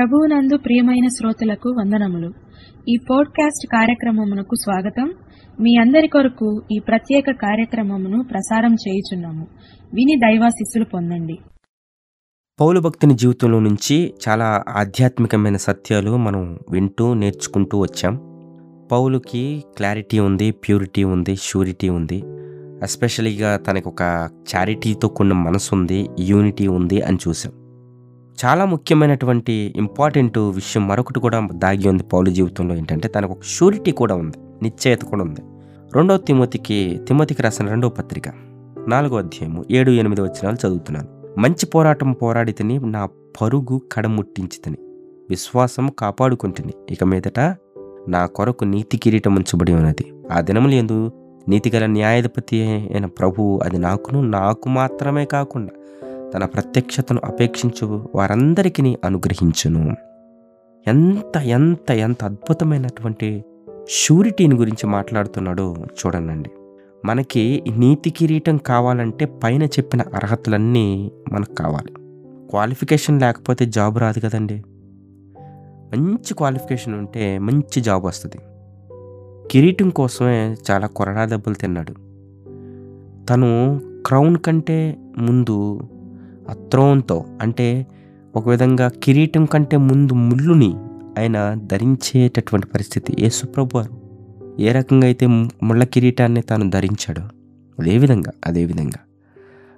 ప్రభువునందు ప్రియమైన శ్రోతలకు వందనములు. ఈ పోడ్కాస్ట్ కార్యక్రమమునకు స్వాగతం. మీ అందరి కొరకు ఈ ప్రత్యేక కార్యక్రమమును ప్రసారం చేయుచున్నాము. విని దైవాశిస్సులు పొందండి. పౌలు భక్తుని జీవితంలో నుంచి చాలా ఆధ్యాత్మికమైన సత్యాలు మనం వింటూ నేర్చుకుంటూ వచ్చాం. పౌలుకి క్లారిటీ ఉంది ప్యూరిటీ ఉంది ష్యూరిటీ ఉంది. ఎస్పెషలీగా తనకు ఒక చారిటీతో కూడిన మనసు ఉంది యూనిటీ ఉంది అని చూసాం. చాలా ముఖ్యమైనటువంటి ఇంపార్టెంట్ విషయం మరొకటి కూడా దాగి ఉంది పౌలు జీవితంలో ఏంటంటే తనకు ఒక షూరిటీ కూడా ఉంది నిశ్చయత కూడా ఉంది. రెండవ తిమోతికి తిమోతికి రాసిన రెండవ పత్రిక నాలుగో అధ్యాయము ఏడు ఎనిమిది వచ్చినాలు చదువుతున్నాను. మంచి పోరాటం పోరాడితని నా పరుగు కడముట్టించితని విశ్వాసం కాపాడుకుంటుని ఇక మీదట నా కొరకు నీతి కిరీటం ఉంచబడి ఉన్నది. ఆ దినములు ఎందు నీతిగల న్యాయాధిపతి అయిన ప్రభువు అది నాకును నాకు మాత్రమే కాకుండా తన ప్రత్యక్షతను అపేక్షించు వారందరికీ అనుగ్రహించును. ఎంత ఎంత ఎంత అద్భుతమైనటువంటి షూరిటీని గురించి మాట్లాడుతున్నాడో చూడండి మనకి నీతి కిరీటం కావాలంటే పైన చెప్పిన అర్హతలన్నీ మనకు కావాలి. క్వాలిఫికేషన్ లేకపోతే జాబ్ రాదు కదండి. మంచి క్వాలిఫికేషన్ ఉంటే మంచి జాబ్ వస్తుంది. కిరీటం కోసమే చాలా కొరడా దెబ్బలు తిన్నాడు. తను క్రౌన్ కంటే ముందు ఆ త్రోన్తో అంటే ఒక విధంగా కిరీటం కంటే ముందు ముళ్ళుని ఆయన ధరించేటటువంటి పరిస్థితి. యేసుప్రభు వారు ఏ రకంగా అయితే ముళ్ళ కిరీటాన్ని తాను ధరించాడో అదేవిధంగా అదేవిధంగా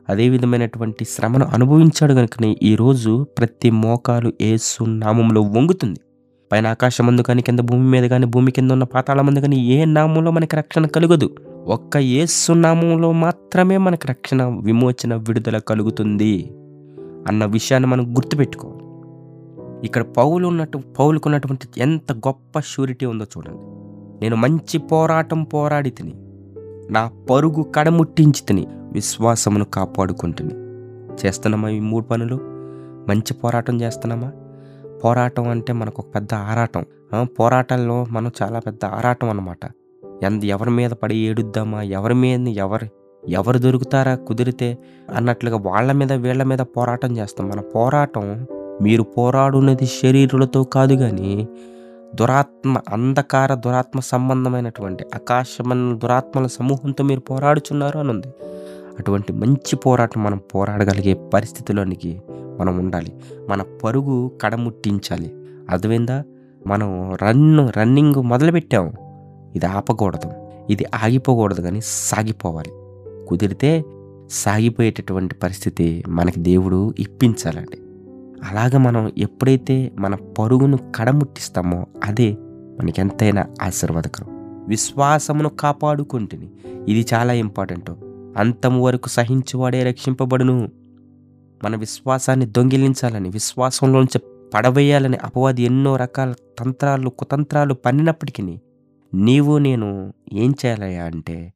అదే విధమైనటువంటి శ్రమను అనుభవించాడు కనుకనే ఈరోజు ప్రతి మోకాలు ఏసు నామంలో వంగుతుంది. పైన ఆకాశం ముందు కానీ కింద భూమి మీద కానీ భూమి కింద ఉన్న పాతాళ ముందు కానీ ఏ నామంలో మనకి రక్షణ కలుగదు. ఒక్క ఏసునామంలో మాత్రమే మనకు రక్షణ విమోచన విడుదల కలుగుతుంది అన్న విషయాన్ని మనం గుర్తుపెట్టుకోవాలి. ఇక్కడ పౌలు ఉన్నట్టు పౌలుకు ఉన్నటువంటి ఎంత గొప్ప షూరిటీ ఉందో చూడండి. నేను మంచి పోరాటం పోరాడి తిని నా పరుగు కడముట్టించి తిని విశ్వాసమును కాపాడుకుంటుని. చేస్తున్నామా ఈ మూడు పనులు? మంచి పోరాటం చేస్తున్నామా? పోరాటం అంటే మనకు ఒక పెద్ద ఆరాటం. పోరాటంలో మనం చాలా పెద్ద ఆరాటం అన్నమాట. ఎంత ఎవరి మీద పడి ఏడుద్దామా? ఎవరి మీద ఎవరు ఎవరు దొరుకుతారా కుదిరితే? అన్నట్లుగా వాళ్ళ మీద వీళ్ళ మీద పోరాటం చేస్తాం. మన పోరాటం మీరు పోరాడున్నది శరీరులతో కాదు కానీ దురాత్మ అంధకార దురాత్మ సంబంధమైనటువంటి ఆకాశమైన దురాత్మల సమూహంతో మీరు పోరాడుచున్నారు అని ఉంది అటువంటి మంచి పోరాటం మనం పోరాడగలిగే పరిస్థితిలోనికి మనం ఉండాలి. మన పరుగు కడముట్టించాలి. అర్థమైందా? మనం రన్ రన్నింగ్ మొదలుపెట్టాం. ఇది ఆపకూడదు. ఇది ఆగిపోకూడదు కానీ సాగిపోవాలి. కుదిరితే సాగిపోయేటటువంటి పరిస్థితి మనకి దేవుడు ఇప్పించాలండి. అలాగ మనం ఎప్పుడైతే మన పరుగును కడముట్టిస్తామో అదే మనకెంతైనా ఆశీర్వాదకరం. విశ్వాసమును కాపాడుకుంటుని. ఇది చాలా ఇంపార్టెంట్. అంతము వరకు సహించువాడే రక్షింపబడును. మన విశ్వాసాన్ని దొంగిలించాలని విశ్వాసంలోంచి పడవేయాలని అపవాది ఎన్నో రకాల తంత్రాలు కుతంత్రాలు పన్నినప్పటికీ నీవు నేను ఏం చేయాలయ్యా అంటే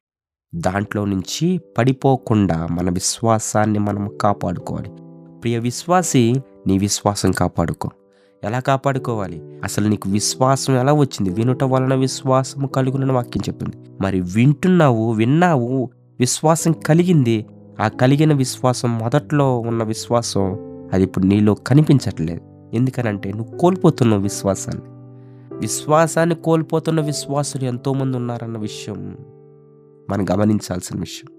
దాంట్లో నుంచి పడిపోకుండా మన విశ్వాసాన్ని మనం కాపాడుకోవాలి. ప్రియ విశ్వాసి నీ విశ్వాసం కాపాడుకో. ఎలా కాపాడుకోవాలి? అసలు నీకు విశ్వాసం ఎలా వచ్చింది? వినుట వలన విశ్వాసం కలుగునని వాక్యం చెప్పింది. మరి వింటున్నావు విన్నావు విశ్వాసం కలిగింది. ఆ కలిగిన విశ్వాసం మొదట్లో ఉన్న విశ్వాసం అది ఇప్పుడు నీలో కనిపించట్లేదు. ఎందుకనంటే నువ్వు కోల్పోతున్నావు విశ్వాసాన్ని. విశ్వాసాన్ని కోల్పోతున్న విశ్వాసులు ఎంతోమంది ఉన్నారన్న విషయం మనం గమనించాల్సిన విషయం.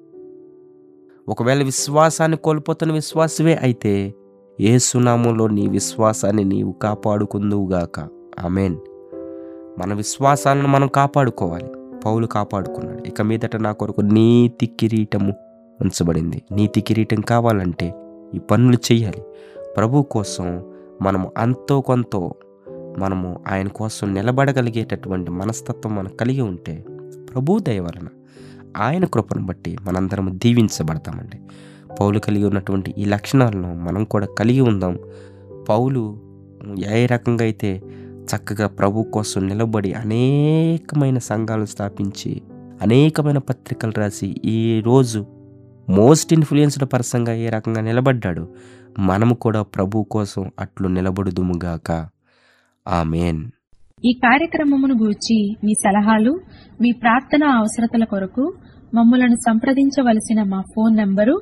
ఒకవేళ విశ్వాసాన్ని కోల్పోతున్న విశ్వాసమే అయితే ఏ సునామంలో నీ విశ్వాసాన్ని నీవు కాపాడుకుందువుగాక ఆమెన్. మన విశ్వాసాలను మనం కాపాడుకోవాలి. పౌలు కాపాడుకున్నాడు. ఇక మీదట నా కొరకు నీతి కిరీటము ఉంచబడింది. నీతి కిరీటం కావాలంటే ఈ పనులు చేయాలి. ప్రభు కోసం మనం అంతో కొంతో మనము ఆయన కోసం నిలబడగలిగేటటువంటి మనస్తత్వం మనం కలిగి ఉంటే ప్రభు దయ వలన ఆయన కృపను బట్టి మనందరం దీవించబడతామండి. పౌలు కలిగి ఉన్నటువంటి ఈ లక్షణాలను మనం కూడా కలిగి ఉందాం. పౌలు ఏ రకంగా అయితే చక్కగా ప్రభు కోసం నిలబడి అనేకమైన సంఘాలు స్థాపించి అనేకమైన పత్రికలు రాసి ఈ రోజు మోస్ట్ ఇన్ఫ్లుయెన్స్డ్ పర్సన్గా ఏ రకంగా నిలబడ్డాడు మనము కూడా ప్రభు కోసం అట్లు నిలబడుదుముగాక ఆమెన్. ఈ కార్యక్రమమును గూర్చి మీ సలహాలు మీ ప్రార్థన అవసరతల కొరకు మమ్మలను సంప్రదించవలసిన మా ఫోన్ నంబరు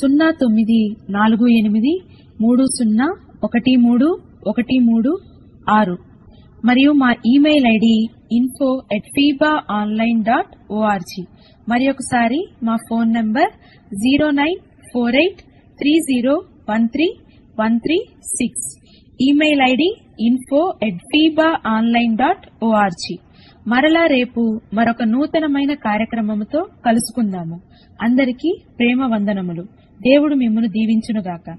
సున్నా తొమ్మిది నాలుగు ఎనిమిది మూడు సున్నా ఒకటి మూడు ఒకటి మూడు ఆరు. మరియు మా email ID info at Feeba online dot O R G మరి ఒకసారి మా phone number zero nine four eight three zero one three one three six. Email ID info at Feeba online dot O R G మరలా రేపు మరొక నూతనమైన కార్యక్రమముతో కలుసుకుందాము. అందరికీ ప్రేమ వందనములు. దేవుడు మిమ్మను దీవించునుగాక.